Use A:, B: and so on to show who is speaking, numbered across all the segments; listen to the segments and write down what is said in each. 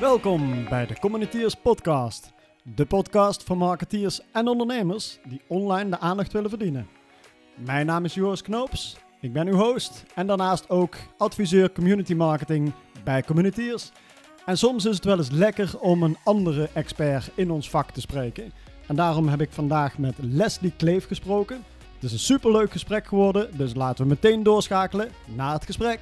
A: Welkom bij de Communiteers Podcast. De podcast voor marketeers en ondernemers die online de aandacht willen verdienen. Mijn naam is Joris Knoops, ik ben uw host en daarnaast ook adviseur community marketing bij Communiteers. En soms is het wel eens lekker om een andere expert in ons vak te spreken. En daarom heb ik vandaag met Leslie Kleef gesproken. Het is een superleuk gesprek geworden, dus laten we meteen doorschakelen naar het gesprek.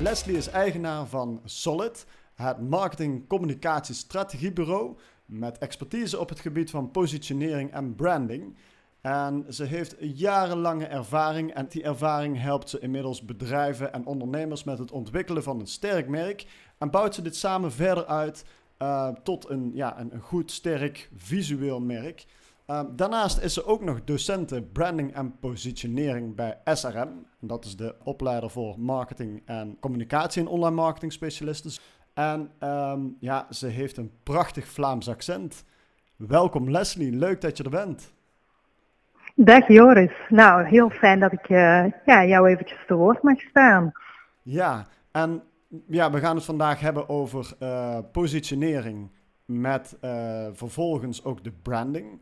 A: Leslie is eigenaar van Solid, het marketing communicatie strategiebureau met expertise op het gebied van positionering en branding. En ze heeft jarenlange ervaring en die ervaring helpt ze inmiddels bedrijven en ondernemers met het ontwikkelen van een sterk merk en bouwt ze dit samen verder uit uh, tot een, ja, een, goed, sterk visueel merk. Uh, daarnaast is ze ook nog docente branding en positionering bij SRM. Dat is de opleider voor marketing en communicatie en online marketing specialisten. En um, ja, ze heeft een prachtig Vlaams accent. Welkom Leslie, leuk dat je er bent.
B: Dag Joris. Nou, heel fijn dat ik uh, ja, jou eventjes te woord mag staan.
A: Ja, en ja, we gaan het vandaag hebben over uh, positionering met uh, vervolgens ook de branding.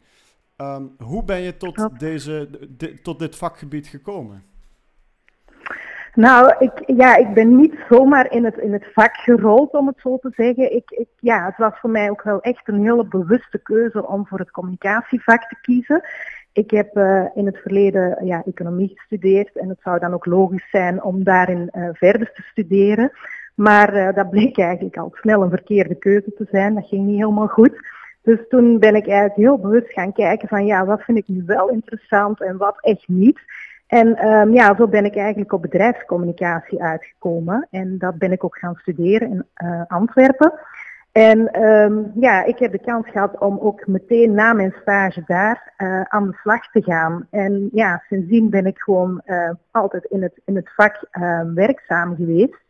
A: Um, hoe ben je tot, deze, de, tot dit vakgebied gekomen?
B: Nou, ik, ja, ik ben niet zomaar in het, in het vak gerold, om het zo te zeggen. Ik, ik, ja, het was voor mij ook wel echt een hele bewuste keuze om voor het communicatievak te kiezen. Ik heb uh, in het verleden ja, economie gestudeerd en het zou dan ook logisch zijn om daarin uh, verder te studeren. Maar uh, dat bleek eigenlijk al snel een verkeerde keuze te zijn. Dat ging niet helemaal goed. Dus toen ben ik eigenlijk heel bewust gaan kijken van ja, wat vind ik nu wel interessant en wat echt niet. En um, ja, zo ben ik eigenlijk op bedrijfscommunicatie uitgekomen. En dat ben ik ook gaan studeren in uh, Antwerpen. En um, ja, ik heb de kans gehad om ook meteen na mijn stage daar uh, aan de slag te gaan. En ja, sindsdien ben ik gewoon uh, altijd in het, in het vak werkzaam geweest.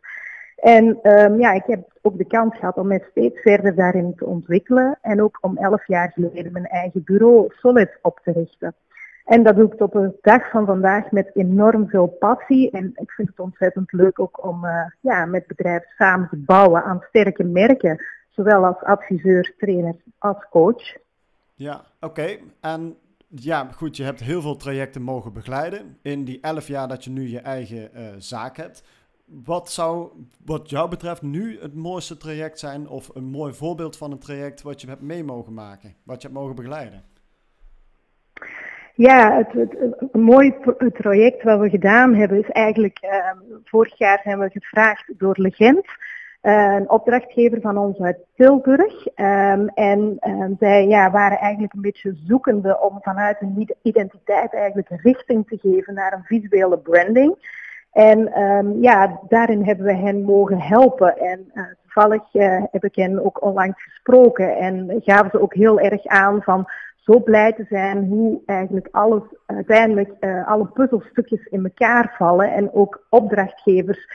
B: En um, ja, ik heb ook de kans gehad om mij steeds verder daarin te ontwikkelen. En ook om elf jaar geleden mijn eigen bureau Solid op te richten. En dat doe ik tot de dag van vandaag met enorm veel passie. En ik vind het ontzettend leuk ook om uh, ja, met bedrijven samen te bouwen aan sterke merken. Zowel als adviseur, trainer als coach.
A: Ja, oké. En ja, goed, je hebt heel veel trajecten mogen begeleiden. In die elf jaar dat je nu je eigen uh, zaak hebt. Wat zou wat jou betreft nu het mooiste traject zijn of een mooi voorbeeld van een traject wat je hebt mee mogen maken, wat je hebt mogen begeleiden?
B: Ja, het, het, mooi project wat we gedaan hebben is eigenlijk, uh, vorig jaar zijn we gevraagd door Legend, uh, een opdrachtgever van ons uit Tilburg. Um, en uh, zij ja, waren eigenlijk een beetje zoekende om vanuit hun identiteit eigenlijk richting te geven naar een visuele branding. En um, ja, daarin hebben we hen mogen helpen. En uh, toevallig uh, heb ik hen ook onlangs gesproken en gaven ze ook heel erg aan van zo blij te zijn hoe eigenlijk alles uiteindelijk uh, alle puzzelstukjes in elkaar vallen en ook opdrachtgevers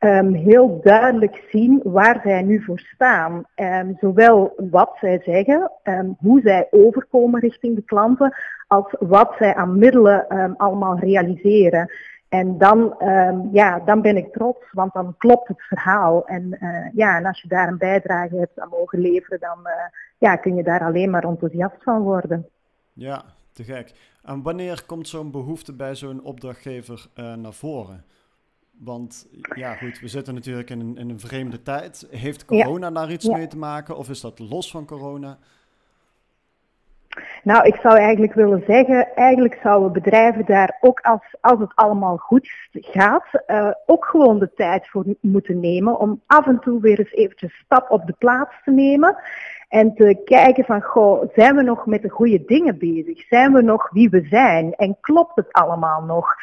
B: um, heel duidelijk zien waar zij nu voor staan. Um, zowel wat zij zeggen, hoe zij overkomen richting de klanten, als wat zij aan middelen allemaal realiseren. En dan, um, ja, dan ben ik trots, want dan klopt het verhaal. En, uh, ja, en als je daar een bijdrage hebt aan mogen leveren, dan uh, ja, kun je daar alleen maar enthousiast van worden.
A: Ja, te gek. En wanneer komt zo'n behoefte bij zo'n opdrachtgever uh, naar voren? Want ja, goed, we zitten natuurlijk in een, in een vreemde tijd. Heeft corona ja. daar iets ja. mee te maken of is dat los van corona?
B: Nou, ik zou eigenlijk willen zeggen, eigenlijk zouden bedrijven daar ook als, als het allemaal goed gaat, uh, ook gewoon de tijd voor moeten nemen om af en toe weer eens eventjes stap op de plaats te nemen. En te kijken van, goh, zijn we nog met de goede dingen bezig? Zijn we nog wie we zijn? En klopt het allemaal nog?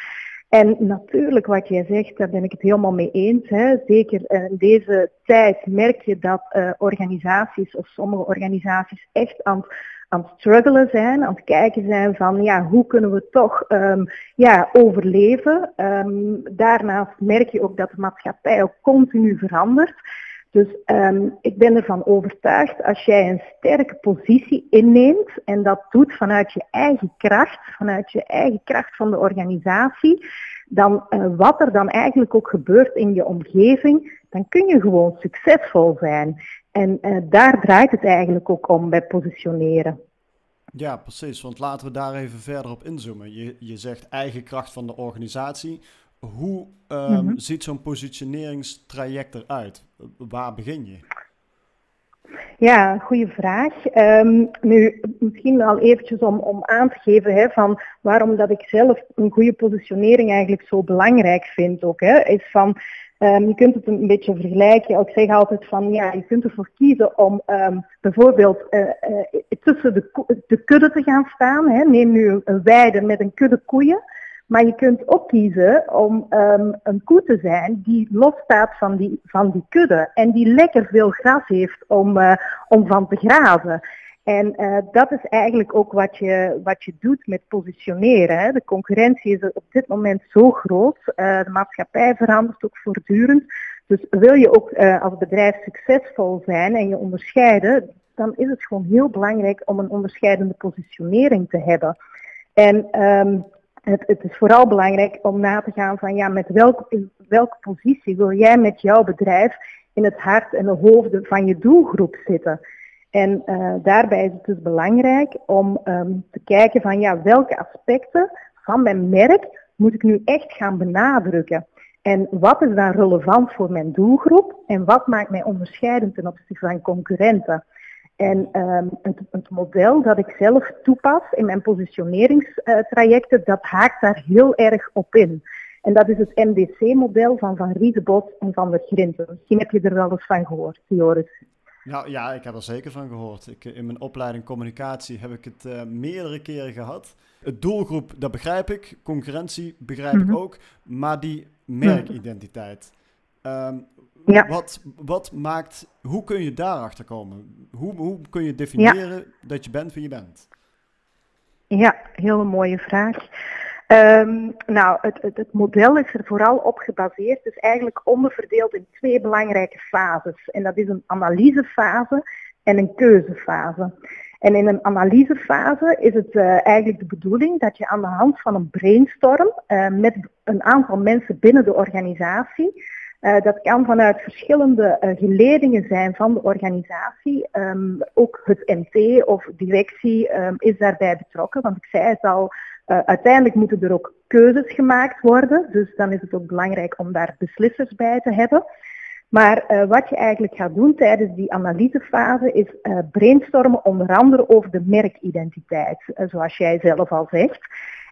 B: En natuurlijk, wat jij zegt, daar ben ik het helemaal mee eens. Hè. Zeker in deze tijd merk je dat uh, organisaties of sommige organisaties echt aan het aan het struggelen zijn, aan het kijken zijn van ja, hoe kunnen we toch um, ja, overleven. Um, daarnaast merk je ook dat de maatschappij ook continu verandert. Dus um, ik ben ervan overtuigd, als jij een sterke positie inneemt en dat doet vanuit je eigen kracht, vanuit je eigen kracht van de organisatie, dan uh, wat er dan eigenlijk ook gebeurt in je omgeving, dan kun je gewoon succesvol zijn. En uh, daar draait het eigenlijk ook om bij positioneren.
A: Ja, precies. Want laten we daar even verder op inzoomen. Je, je zegt eigen kracht van de organisatie. Hoe um, mm -hmm. ziet zo'n positioneringstraject eruit? Waar begin je?
B: Ja, goede vraag. Um, nu, misschien al eventjes om, om aan te geven hè, van waarom dat ik zelf een goede positionering eigenlijk zo belangrijk vind ook. Hè, is van, um, je kunt het een beetje vergelijken. Ik zeg altijd van, ja, je kunt ervoor kiezen om um, bijvoorbeeld uh, uh, tussen de, de kudde te gaan staan. Hè. Neem nu een weide met een kudde koeien. Maar je kunt ook kiezen om um, een koe te zijn die losstaat van die, van die kudde en die lekker veel gras heeft om, uh, om van te grazen. En uh, dat is eigenlijk ook wat je, wat je doet met positioneren. Hè. De concurrentie is op dit moment zo groot. Uh, de maatschappij verandert ook voortdurend. Dus wil je ook als bedrijf succesvol zijn en je onderscheiden, dan is het gewoon heel belangrijk om een onderscheidende positionering te hebben. En um, het, het, is vooral belangrijk om na te gaan van ja, met welke, in welke positie wil jij met jouw bedrijf in het hart en de hoofden van je doelgroep zitten. En uh, daarbij is het dus belangrijk om um, te kijken van ja, welke aspecten van mijn merk moet ik nu echt gaan benadrukken. En wat is dan relevant voor mijn doelgroep en wat maakt mij onderscheidend ten opzichte van concurrenten. En um, het, het, model dat ik zelf toepas in mijn positioneringstrajecten, dat haakt daar heel erg op in. En dat is het MDC-model van Van Riedebos en Van der Grinten. Misschien heb je er wel eens van gehoord, Joris.
A: Nou ja, ik heb er zeker van gehoord. Ik, in mijn opleiding communicatie heb ik het uh, meerdere keren gehad. Het doelgroep, dat begrijp ik. Concurrentie begrijp mm -hmm. ik ook. Maar die merkidentiteit. Um, ja. Wat, wat maakt, hoe kun je daarachter komen? Hoe, hoe kun je definiëren ja. dat je bent wie je bent?
B: Ja, heel mooie vraag. Um, nou, het, het, het, model is er vooral op gebaseerd, dus eigenlijk onderverdeeld in twee belangrijke fases. En dat is een analysefase en een keuzefase. En in een analysefase is het uh, eigenlijk de bedoeling dat je aan de hand van een brainstorm uh, met een aantal mensen binnen de organisatie uh, dat kan vanuit verschillende uh, geledingen zijn van de organisatie. Um, ook het MT of directie um, is daarbij betrokken, want ik zei het al, uh, uiteindelijk moeten er ook keuzes gemaakt worden. Dus dan is het ook belangrijk om daar beslissers bij te hebben. Maar wat je eigenlijk gaat doen tijdens die analysefase is brainstormen onder andere over de merkidentiteit, zoals jij zelf al zegt.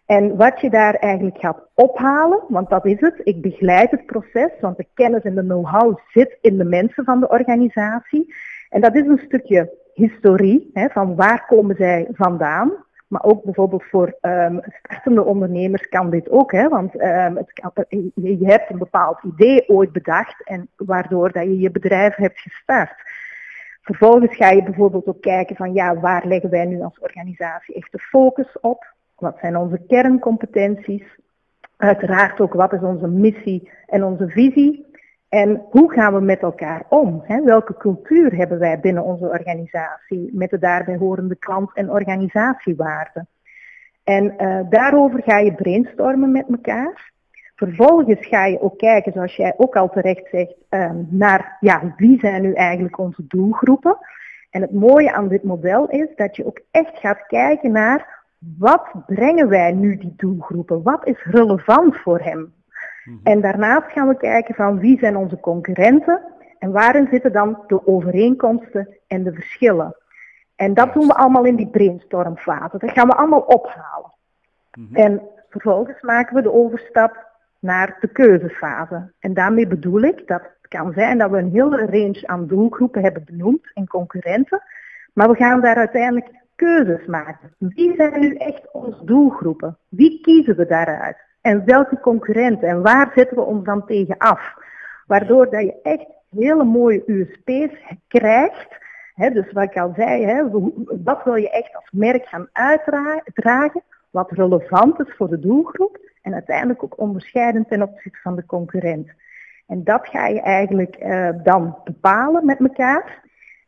B: En wat je daar eigenlijk gaat ophalen, want dat is het, ik begeleid het proces, want de kennis en de know-how zit in de mensen van de organisatie. En dat is een stukje historie, hè, van waar komen zij vandaan. Maar ook bijvoorbeeld voor um, startende ondernemers kan dit ook, hè, want kan, je hebt een bepaald idee ooit bedacht en waardoor dat je je bedrijf hebt gestart. Vervolgens ga je bijvoorbeeld ook kijken van ja, waar leggen wij nu als organisatie echt de focus op? Wat zijn onze kerncompetenties? Uiteraard ook wat is onze missie en onze visie? En hoe gaan we met elkaar om? Hè? Welke cultuur hebben wij binnen onze organisatie met de daarbij horende klant- en organisatiewaarden? En uh, daarover ga je brainstormen met elkaar. Vervolgens ga je ook kijken, zoals jij ook al terecht zegt, um, naar ja, wie zijn nu eigenlijk onze doelgroepen. En het mooie aan dit model is dat je ook echt gaat kijken naar wat brengen wij nu die doelgroepen? Wat is relevant voor hem? Mm-hmm. En daarnaast gaan we kijken van wie zijn onze concurrenten en waarin zitten dan de overeenkomsten en de verschillen. En dat doen we allemaal in die brainstormfase. Dat gaan we allemaal ophalen. Mm-hmm. En vervolgens maken we de overstap naar de keuzefase. En daarmee bedoel ik dat het kan zijn dat we een hele range aan doelgroepen hebben benoemd en concurrenten. Maar we gaan daar uiteindelijk keuzes maken. Wie zijn nu echt onze doelgroepen? Wie kiezen we daaruit? En welke concurrenten? En waar zetten we ons dan tegen af? Waardoor dat je echt hele mooie USP's krijgt. dus wat ik al zei, wat wil je echt als merk gaan uitdragen? Wat relevant is voor de doelgroep en uiteindelijk ook onderscheidend ten opzichte van de concurrent. En dat ga je eigenlijk uh, dan bepalen met elkaar.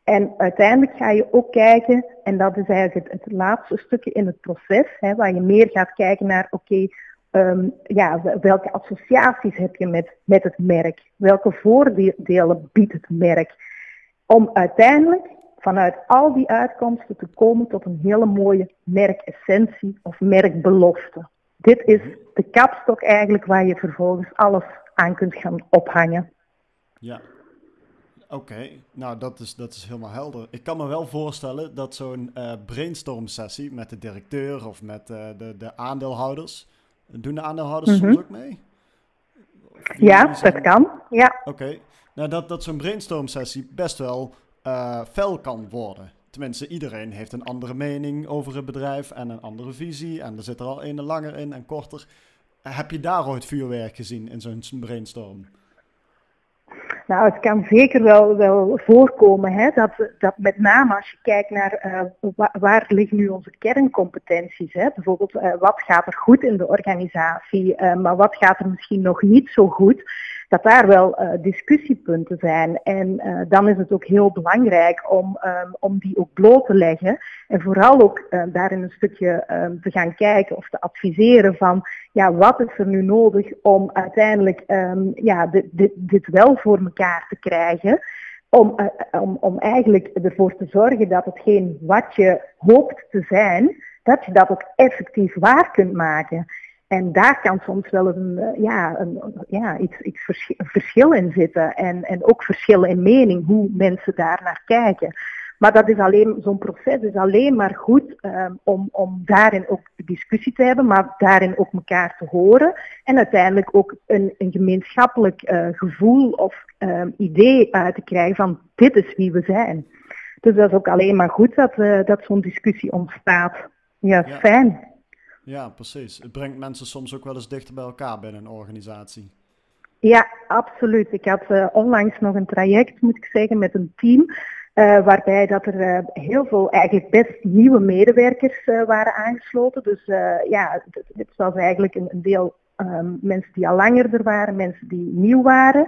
B: En uiteindelijk ga je ook kijken, en dat is eigenlijk het, het laatste stukje in het proces, hè, waar je meer gaat kijken naar, oké, um, ja, welke associaties heb je met, met het merk? Welke voordelen biedt het merk? Om uiteindelijk vanuit al die uitkomsten te komen tot een hele mooie merkessentie of merkbelofte. Dit is de kapstok eigenlijk waar je vervolgens alles aan kunt gaan ophangen.
A: Ja, Oké, nou dat is, dat is helemaal helder. Ik kan me wel voorstellen dat zo'n uh, brainstorm sessie met de directeur of met uh, de, de aandeelhouders, doen de aandeelhouders soms mhm. ook mee?
B: ja, dat kan. Ja.
A: Oké, nou dat, dat zo'n brainstorm sessie best wel uh, fel kan worden. Tenminste, iedereen heeft een andere mening over het bedrijf en een andere visie. En er zit er al een langer in en korter. Heb je daar ooit vuurwerk gezien in zo'n brainstorm?
B: Nou, het kan zeker wel, wel voorkomen hè, dat, dat met name als je kijkt naar uh, waar, liggen nu onze kerncompetenties. Hè? Bijvoorbeeld, uh, wat gaat er goed in de organisatie, uh, maar wat gaat er misschien nog niet zo goed dat daar wel discussiepunten zijn. En dan is het ook heel belangrijk om, um, om die ook bloot te leggen. En vooral ook daarin een stukje um, te gaan kijken of te adviseren van ja, wat is er nu nodig om uiteindelijk um, ja, dit, dit, dit wel voor elkaar te krijgen. Om, om, om eigenlijk ervoor te zorgen dat hetgeen wat je hoopt te zijn, dat je dat ook effectief waar kunt maken. En daar kan soms wel een, eh, ja, een, ja, iets, iets verschil in zitten. En, en ook verschil in mening, hoe mensen daar naar kijken. Maar dat is alleen, zo'n proces is alleen maar goed um, om, om daarin ook discussie te hebben, maar daarin ook elkaar te horen. En uiteindelijk ook een, een gemeenschappelijk uh, gevoel of um, idee uit te krijgen van dit is wie we zijn. Dus dat is ook alleen maar goed dat, uh, dat zo'n discussie ontstaat. Ja, ja, fijn.
A: Ja, precies. Het brengt mensen soms ook wel eens dichter bij elkaar binnen een organisatie.
B: Ja, absoluut. Ik had uh, onlangs nog een traject, moet ik zeggen, met een team. Uh, waarbij dat er uh, heel veel eigenlijk best nieuwe medewerkers waren aangesloten. Dus ja, dit was eigenlijk een, deel um, mensen die al langer er waren, mensen die nieuw waren.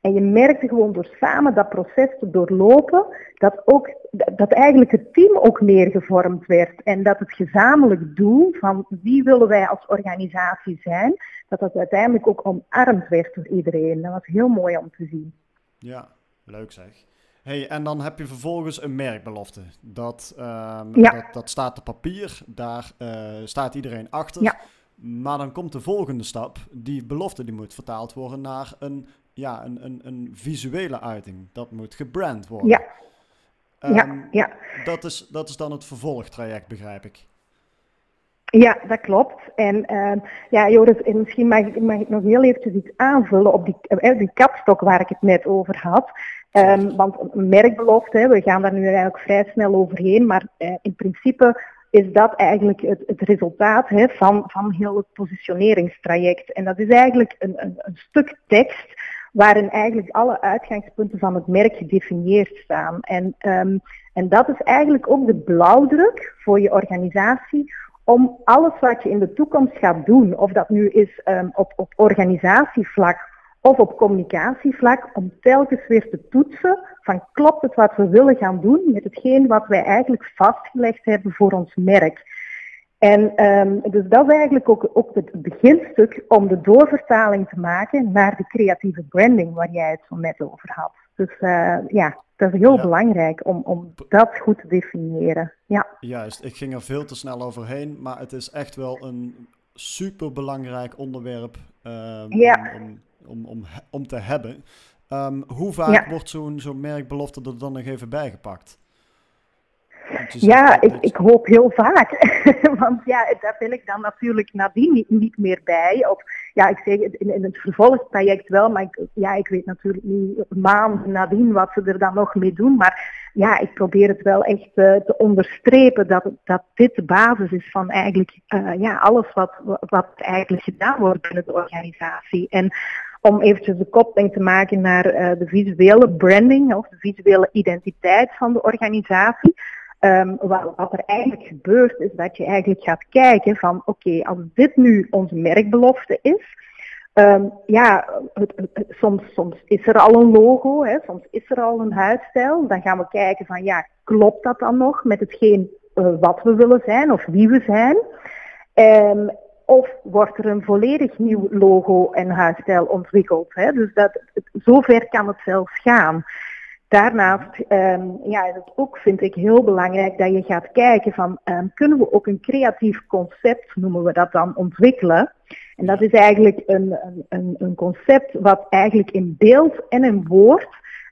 B: En je merkte gewoon door samen dat proces te doorlopen, dat, ook, dat eigenlijk het team ook meer gevormd werd. En dat het gezamenlijk doel van wie willen wij als organisatie zijn, dat dat uiteindelijk ook omarmd werd door iedereen. Dat was heel mooi om te zien.
A: Ja, leuk zeg. Hey, en dan heb je vervolgens een merkbelofte. Dat, um, ja. dat, dat, staat op papier, daar uh, staat iedereen achter. Ja. Maar dan komt de volgende stap. Die belofte die moet vertaald worden naar een ja, een, een, een visuele uiting. Dat moet gebrand worden.
B: Ja. ja, ehm, ja.
A: Dat, is, dat is dan het vervolgtraject, begrijp ik.
B: Ja, dat klopt. En uh, ja, Joris, misschien mag ik, mag ik nog heel eventjes iets aanvullen op die, uh, die kapstok waar ik het net over had. Um, want een merkbelofte, we gaan daar nu eigenlijk vrij snel overheen, maar uh, in principe is dat eigenlijk het, het resultaat hè, van, van heel het positioneringstraject. En dat is eigenlijk een, een, een stuk tekst waarin eigenlijk alle uitgangspunten van het merk gedefinieerd staan. En, um, en dat is eigenlijk ook de blauwdruk voor je organisatie om alles wat je in de toekomst gaat doen, of dat nu is um, op, op organisatievlak of op communicatievlak, om telkens weer te toetsen van klopt het wat we willen gaan doen met hetgeen wat wij eigenlijk vastgelegd hebben voor ons merk. En um, dus dat is eigenlijk ook, ook het beginstuk om de doorvertaling te maken naar de creatieve branding waar jij het zo net over had. Dus uh, ja, dat is heel belangrijk om, om dat goed te definiëren. Ja.
A: Juist, ik ging er veel te snel overheen, maar het is echt wel een superbelangrijk onderwerp um, ja. om, om, om, om, te hebben. Um, hoe vaak wordt zo'n zo'n merkbelofte er dan nog even bijgepakt?
B: Ja, ik, ik hoop heel vaak. Want ja, daar ben ik dan natuurlijk nadien niet, niet meer bij. Of ja, ik zeg in, in het vervolgtraject wel, maar ik, ja, ik weet natuurlijk niet maanden nadien wat ze er dan nog mee doen. Maar ja, ik probeer het wel echt uh, te onderstrepen dat, dat dit de basis is van eigenlijk uh, ja, alles wat, wat eigenlijk gedaan wordt binnen de organisatie. En om eventjes de koppeling te maken naar uh, de visuele branding of de visuele identiteit van de organisatie. Um, wat, wat, er eigenlijk gebeurt is dat je eigenlijk gaat kijken van oké, als dit nu onze merkbelofte is, ehm, ja, het, soms, soms is er al een logo, hè, soms is er al een huisstijl. Dan gaan we kijken van ja, klopt dat dan nog met hetgeen uh, wat we willen zijn of wie we zijn? Um, of wordt er een volledig nieuw logo en huisstijl ontwikkeld? Hè? Dus dat, zover kan het zelfs gaan. Daarnaast um, ja, is het ook, vind ik, heel belangrijk dat je gaat kijken van, um, kunnen we ook een creatief concept, noemen we dat dan, ontwikkelen? En dat is eigenlijk een, een, een concept wat eigenlijk in beeld en in woord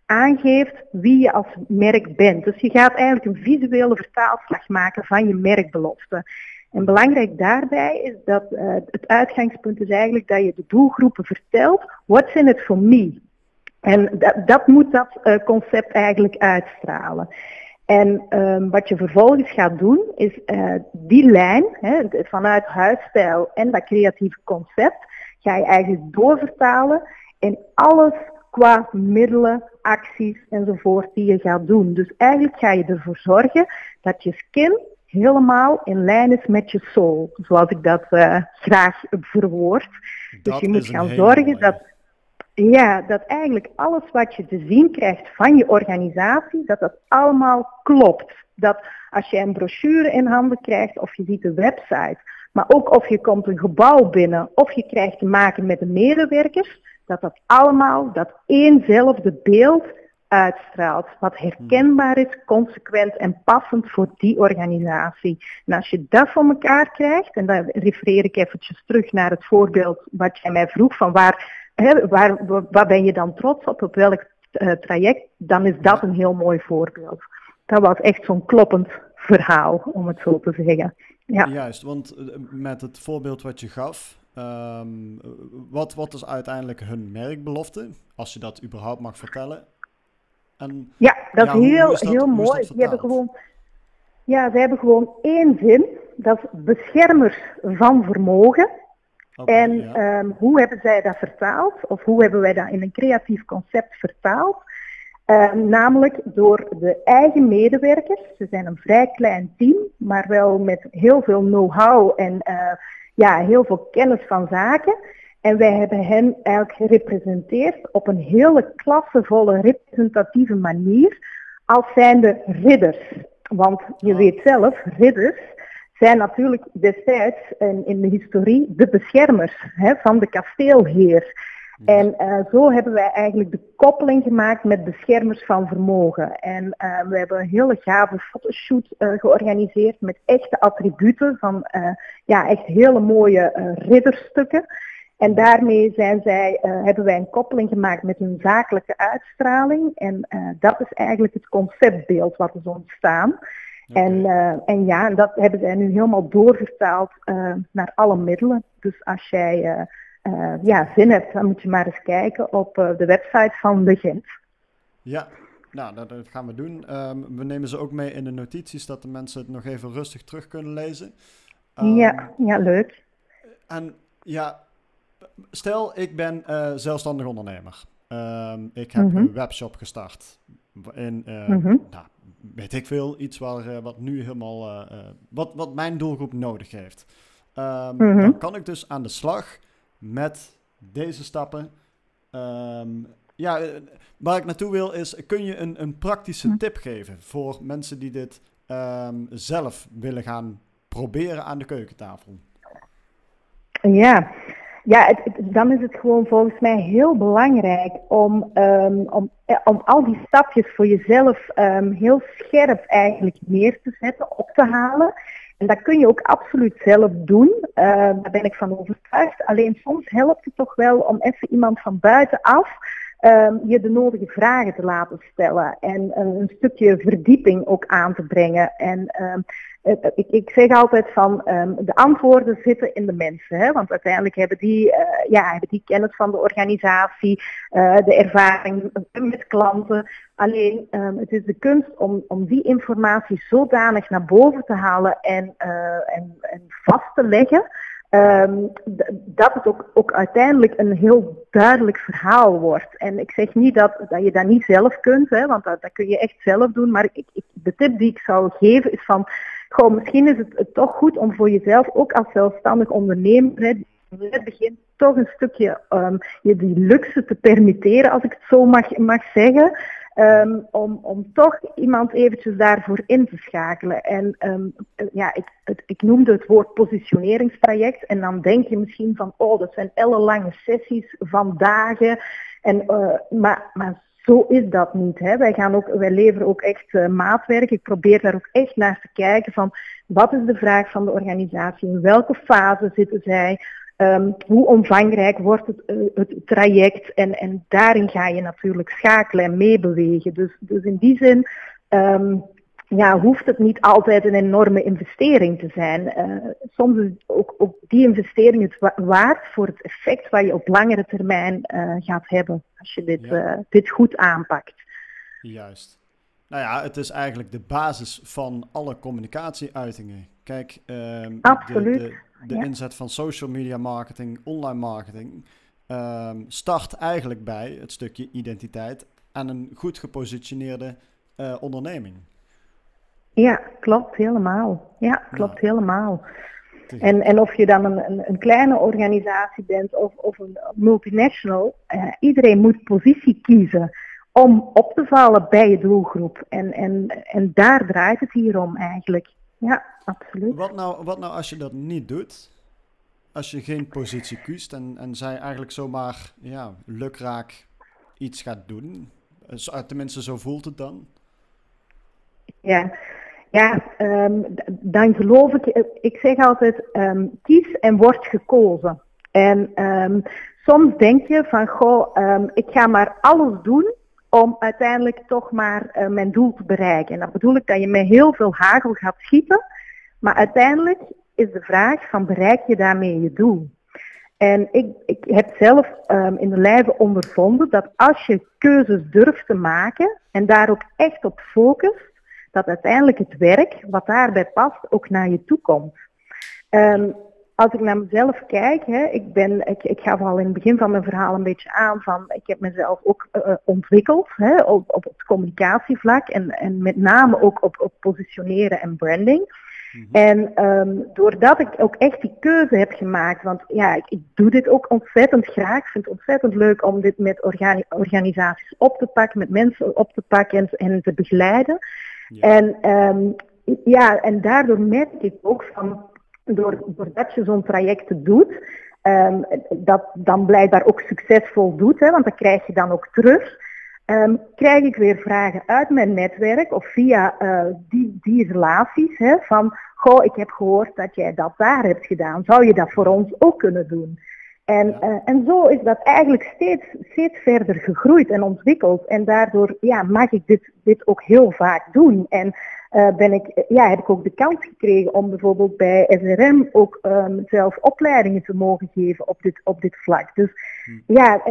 B: aangeeft wie je als merk bent. Dus je gaat eigenlijk een visuele vertaalslag maken van je merkbelofte. En belangrijk daarbij is dat uh, het uitgangspunt is eigenlijk dat je de doelgroepen vertelt, what's in it for me? En dat, dat moet dat uh, concept eigenlijk uitstralen. En um, wat je vervolgens gaat doen, is uh, die lijn, hè, vanuit huisstijl en dat creatieve concept, ga je eigenlijk doorvertalen in alles qua middelen, acties enzovoort die je gaat doen. Dus eigenlijk ga je ervoor zorgen dat je skin helemaal in lijn is met je soul, zoals ik dat uh, graag verwoord. dus je moet gaan zorgen dat, ja, dat eigenlijk alles wat je te zien krijgt van je organisatie, dat dat allemaal klopt. Dat als je een brochure in handen krijgt of je ziet de website, maar ook of je komt een gebouw binnen of je krijgt te maken met de medewerkers, dat dat allemaal dat éénzelfde beeld uitstraalt. Wat herkenbaar is, consequent en passend voor die organisatie. En als je dat voor elkaar krijgt, en dan refereer ik eventjes terug naar het voorbeeld wat jij mij vroeg, van waar, hè, waar, waar ben je dan trots op, op welk uh, traject, dan is dat een heel mooi voorbeeld. Dat was echt zo'n kloppend verhaal, om het zo te zeggen.
A: Ja. Juist, want eh, met het voorbeeld wat je gaf, um, wat, wat is uiteindelijk hun merkbelofte, als je dat überhaupt mag vertellen?
B: En, ja, dat is heel, heel mooi. Ze hebben gewoon, ja, ze hebben gewoon één zin. Dat is beschermers van vermogen. en ehm, hoe hebben zij dat vertaald? Of hoe hebben wij dat in een creatief concept vertaald? Ehm, namelijk door de eigen medewerkers. Ze zijn een vrij klein team, maar wel met heel veel know-how en uh, ja, heel veel kennis van zaken. En wij hebben hen eigenlijk gerepresenteerd op een hele klassevolle, representatieve manier als zijnde ridders. Want je ah. weet zelf, ridders zijn natuurlijk destijds in, in de historie de beschermers hè, van de kasteelheer. En uh, zo hebben wij eigenlijk de koppeling gemaakt met beschermers van vermogen. En uh, we hebben een hele gave fotoshoot uh, georganiseerd met echte attributen van ja, echt hele mooie ridderstukken. En daarmee zijn zij, uh, hebben wij een koppeling gemaakt met hun zakelijke uitstraling. En uh, dat is eigenlijk het conceptbeeld wat is ontstaan. En, uh, en ja, dat hebben zij nu helemaal doorvertaald naar alle middelen. Dus als jij ja, zin hebt, dan moet je maar eens kijken op de website van de Gent.
A: Ja, nou, dat, dat gaan we doen. Um, we nemen ze ook mee in de notities, dat de mensen het nog even rustig terug kunnen lezen.
B: Um, ja, ja, leuk.
A: En ja, stel, ik ben uh, zelfstandig ondernemer. Um, ik heb mm -hmm. een webshop gestart. In, uh, mm -hmm. nou, weet ik veel, iets waar, uh, wat nu helemaal, wat, wat mijn doelgroep nodig heeft. Um, mm -hmm. Dan kan ik dus aan de slag met deze stappen. Um, ja, waar ik naartoe wil is, kun je een, een praktische tip geven voor mensen die dit zelf willen gaan proberen aan de keukentafel?
B: Ja, ja, dan is het gewoon volgens mij heel belangrijk om, um, om, eh, om al die stapjes voor jezelf um, heel scherp eigenlijk neer te zetten, op te halen. En dat kun je ook absoluut zelf doen. Uh, daar ben ik van overtuigd. Alleen soms helpt het toch wel om even iemand van buitenaf je de nodige vragen te laten stellen. En een stukje verdieping ook aan te brengen. En ik, ik, zeg altijd van um, de antwoorden zitten in de mensen. Hè? Want uiteindelijk hebben die, uh, ja, hebben die kennis van de organisatie, de ervaring met klanten. Alleen um, het is de kunst om, om die informatie zodanig naar boven te halen en, en, en vast te leggen. Um, dat het ook, ook uiteindelijk een heel duidelijk verhaal wordt. En ik zeg niet dat, dat je dat niet zelf kunt, hè, want dat, dat kun je echt zelf doen. Maar ik, ik, de tip die ik zou geven is van, goh, misschien is het, toch goed om voor jezelf, ook als zelfstandig ondernemer, hè, in het begin toch een stukje um, je die luxe te permitteren, als ik het zo mag, mag zeggen. Um, om, om toch iemand eventjes daarvoor in te schakelen. En um, ja, ik, ik noemde het woord positioneringstraject. En dan denk je misschien van, oh, dat zijn ellenlange sessies van dagen. En, uh, maar, maar zo is dat niet. Hè. Wij, gaan ook, wij leveren ook echt uh, maatwerk. Ik probeer daar ook echt naar te kijken van wat is de vraag van de organisatie, in welke fase zitten zij, um, hoe omvangrijk wordt het, uh, het traject en, en daarin ga je natuurlijk schakelen en meebewegen. Dus, dus in die zin um, ja, hoeft het niet altijd een enorme investering te zijn. Uh, soms is ook, ook, die investering het waard voor het effect wat je op langere termijn uh, gaat hebben als je dit, ja. uh, dit goed aanpakt.
A: Juist. Nou ja, het is eigenlijk de basis van alle communicatieuitingen. Kijk, um,
B: Absoluut.
A: de, de, de ja. inzet van social media marketing, online marketing, um, start eigenlijk bij het stukje identiteit en een goed gepositioneerde onderneming.
B: Ja, klopt helemaal. Ja, klopt ja. helemaal. En, en of je dan een, een, een, kleine organisatie bent of, of een multinational, uh, iedereen moet positie kiezen om op te vallen bij je doelgroep. En, en, en daar draait het hier om eigenlijk. Ja, absoluut.
A: Wat nou, wat nou als je dat niet doet? Als je geen positie kiest en, en zij eigenlijk zomaar ja, lukraak iets gaat doen? Tenminste, zo voelt het dan.
B: Ja, ja, um, dan geloof ik, ik zeg altijd, um, kies en word gekozen. En um, soms denk je van, goh, ik ga maar alles doen om uiteindelijk toch maar uh, mijn doel te bereiken. En dan bedoel ik dat je met heel veel hagel gaat schieten, maar uiteindelijk is de vraag van, bereik je daarmee je doel? En ik, ik heb zelf in de lijve ondervonden dat als je keuzes durft te maken en daar ook echt op focust, dat uiteindelijk het werk wat daarbij past ook naar je toe komt. Um, als ik naar mezelf kijk, hè, ik, ben, ik, ik gaf al in het begin van mijn verhaal een beetje aan van ik heb mezelf ook uh, ontwikkeld hè, op, op het communicatievlak en, en met name ook op, op positioneren en branding. Mm-hmm. En um, doordat ik ook echt die keuze heb gemaakt, want ja, ik, ik, doe dit ook ontzettend graag. Ik vind het ontzettend leuk om dit met organi organisaties op te pakken, met mensen op te pakken en, en te begeleiden. En, um, ja, en daardoor merk ik ook van, door, doordat je zo'n traject doet, um, dat dan blijkbaar ook succesvol doet, hè, want dat krijg je dan ook terug. Um, krijg ik weer vragen uit mijn netwerk of via uh, die, die relaties hè, van, goh, ik heb gehoord dat jij dat daar hebt gedaan. Zou je dat voor ons ook kunnen doen? En, ja. uh, en zo is dat eigenlijk steeds, steeds verder gegroeid en ontwikkeld. En daardoor ja, mag ik dit, dit ook heel vaak doen. En uh, ben ik, ja, heb ik ook de kans gekregen om bijvoorbeeld bij SRM ook um, zelf opleidingen te mogen geven op dit, op dit vlak. Dus hm. ja,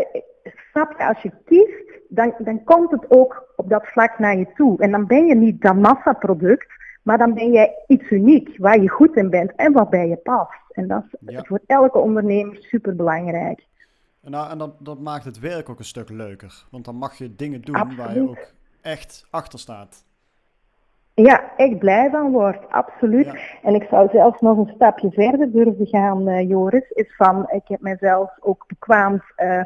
B: snap je, als je kiest, dan, dan komt het ook op dat vlak naar je toe. En dan ben je niet dat massaproduct, maar dan ben jij iets uniek, waar je goed in bent en wat bij je past. En dat is ja. voor elke ondernemer super belangrijk.
A: Nou, en dat, dat, maakt het werk ook een stuk leuker. Want dan mag je dingen doen absoluut. waar je ook echt achter staat.
B: Ja, echt blij van wordt, absoluut. Ja. En ik zou zelfs nog een stapje verder durven gaan, uh, Joris. Is van, ik heb mezelf ook bekwaamd uh,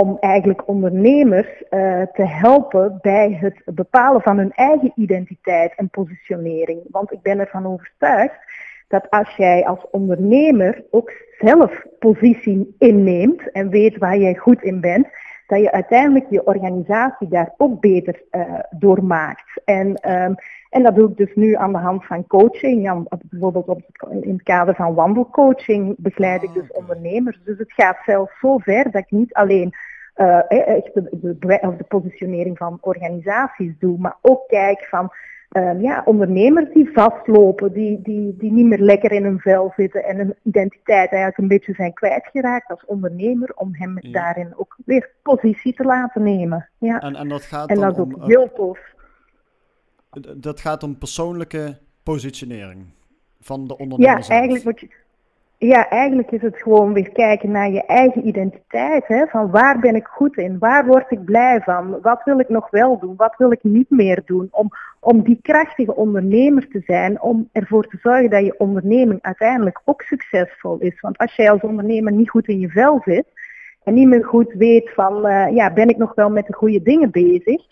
B: om eigenlijk ondernemers uh, te helpen bij het bepalen van hun eigen identiteit en positionering. Want ik ben ervan overtuigd dat als jij als ondernemer ook zelf positie inneemt en weet waar jij goed in bent, dat je uiteindelijk je organisatie daar ook beter uh, door maakt. En, um, en dat doe ik dus nu aan de hand van coaching. Ja, bijvoorbeeld op, in het kader van wandelcoaching begeleid ik dus ondernemers. Dus het gaat zelfs zo ver dat ik niet alleen uh, echt de, de, of de positionering van organisaties doe, maar ook kijk van um, ja, ondernemers die vastlopen, die, die, die niet meer lekker in hun vel zitten en hun identiteit eigenlijk een beetje zijn kwijtgeraakt als ondernemer, om hem ja. daarin ook weer positie te laten nemen. Ja.
A: En, en dat gaat
B: en dat is
A: om,
B: ook heel tof.
A: Dat gaat om persoonlijke positionering van de ondernemer
B: Ja, eigenlijk moet je... ja, eigenlijk is het gewoon weer kijken naar je eigen identiteit. Hè? Van waar ben ik goed in? Waar word ik blij van? Wat wil ik nog wel doen? Wat wil ik niet meer doen? Om, om die krachtige ondernemer te zijn, om ervoor te zorgen dat je onderneming uiteindelijk ook succesvol is. Want als jij als ondernemer niet goed in je vel zit en niet meer goed weet van, uh, ja, ben ik nog wel met de goede dingen bezig?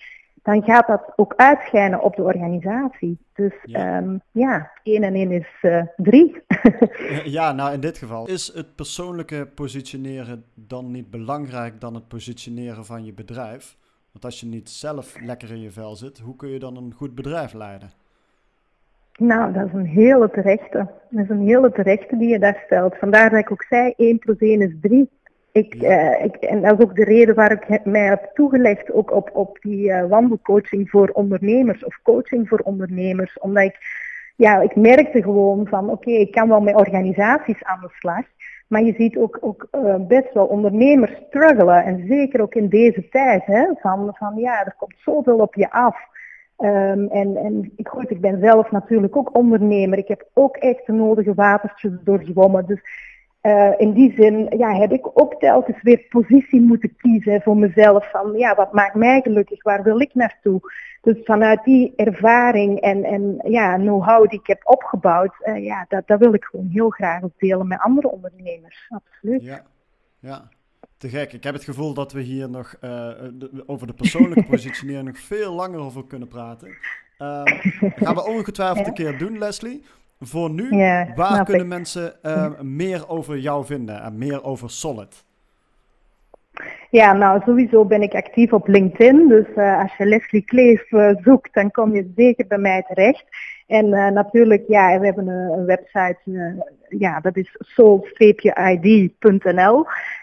B: Dan gaat dat ook uitschijnen op de organisatie. Dus ja, um, ja 1 en 1 is uh, 3.
A: ja, nou in dit geval. Is het persoonlijke positioneren dan niet belangrijk dan het positioneren van je bedrijf? Want als je niet zelf lekker in je vel zit, hoe kun je dan een goed bedrijf leiden?
B: Nou, dat is een hele terechte. Dat is een hele terechte die je daar stelt. Vandaar dat ik ook zei, 1 plus 1 is 3. Ik, uh, ik, en dat is ook de reden waar ik mij heb toegelegd ook op, op die uh, wandelcoaching voor ondernemers of coaching voor ondernemers. Omdat ik, ja, ik merkte gewoon van oké, okay, ik kan wel met organisaties aan de slag. Maar je ziet ook, ook uh, best wel ondernemers struggelen. En zeker ook in deze tijd. Hè, van, van ja, er komt zoveel op je af. Um, en, en ik, goed, ik ben zelf natuurlijk ook ondernemer. Ik heb ook echt de nodige watertjes doorzwommen. Dus uh, in die zin ja, heb ik ook telkens weer positie moeten kiezen voor mezelf. Van ja, wat maakt mij gelukkig? Waar wil ik naartoe? Dus vanuit die ervaring en, en ja, know-how die ik heb opgebouwd, uh, ja, dat, dat wil ik gewoon heel graag ook delen met andere ondernemers. Absoluut.
A: Ja, ja. Te gek. Ik heb het gevoel dat we hier nog uh, de, over de persoonlijke positionering nog veel langer over kunnen praten. gaan we ongetwijfeld een keer doen, Leslie. Voor nu, ja, waar kunnen ik. mensen uh, meer over jou vinden en meer over Solid?
B: Ja, nou sowieso ben ik actief op LinkedIn. Dus uh, als je Leslie Kleef uh, zoekt, dan kom je zeker bij mij terecht. En natuurlijk, ja, we hebben een, een website, ja, dat is soul-id.nl.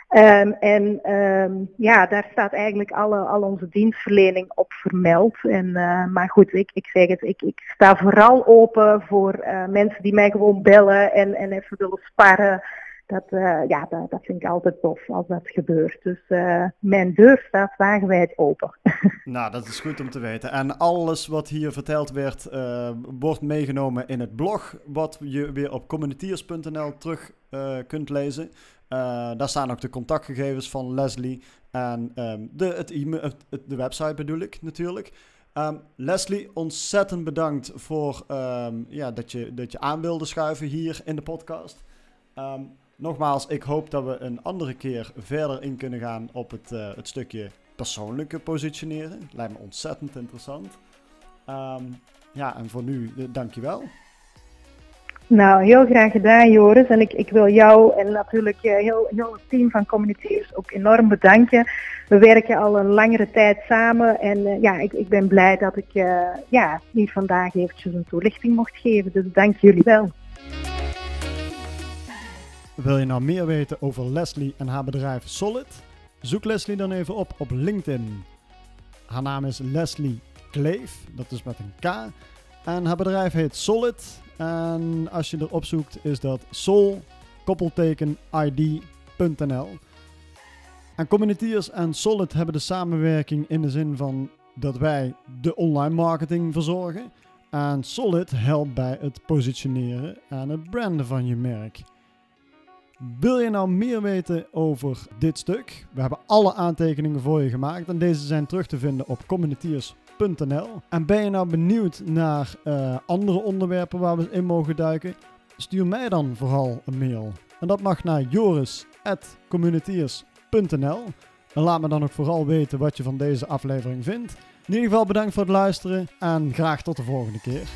B: Um, en um, ja, daar staat eigenlijk alle, al onze dienstverlening op vermeld. En, uh, maar goed, ik, ik zeg het, ik, ik sta vooral open voor uh, mensen die mij gewoon bellen en, en even willen sparren. Dat, uh, ja, dat, dat, vind ik altijd tof als dat gebeurt. Dus mijn deur staat wagenwijd open.
A: nou, dat is goed om te weten. En alles wat hier verteld werd, wordt meegenomen in het blog, wat je weer op communitiers.nl terug kunt lezen. Uh, daar staan ook de contactgegevens van Leslie en um, de, het e de website bedoel ik natuurlijk. Um, Leslie, ontzettend bedankt voor um, ja, dat, je, dat je aan wilde schuiven hier in de podcast. nogmaals, ik hoop dat we een andere keer verder in kunnen gaan op het, uh, het stukje persoonlijke positioneren. Lijkt me ontzettend interessant. ja, en voor nu, uh, dankjewel.
B: Nou, heel graag gedaan Joris. En ik, ik wil jou en natuurlijk uh, heel, heel het team van Communiteers ook enorm bedanken. We werken al een langere tijd samen en uh, ja, ik, ik ben blij dat ik uh, ja, hier vandaag eventjes een toelichting mocht geven. Dus dank jullie wel.
A: Wil je nou meer weten over Leslie en haar bedrijf Solid? Zoek Leslie dan even op op LinkedIn. Haar naam is Leslie Kleef, dat is met een K. En haar bedrijf heet Solid. En als je erop zoekt is dat sol koppelteken id.nl. En Communitiers en Solid hebben de samenwerking in de zin van dat wij de online marketing verzorgen. En Solid helpt bij het positioneren en het branden van je merk. Wil je nou meer weten over dit stuk? We hebben alle aantekeningen voor je gemaakt en deze zijn terug te vinden op en ben je nou benieuwd naar uh, andere onderwerpen waar we in mogen duiken? Stuur mij dan vooral een mail. En dat mag naar joris.communitiers.nl. En laat me dan ook vooral weten wat je van deze aflevering vindt. In ieder geval bedankt voor het luisteren en graag tot de volgende keer.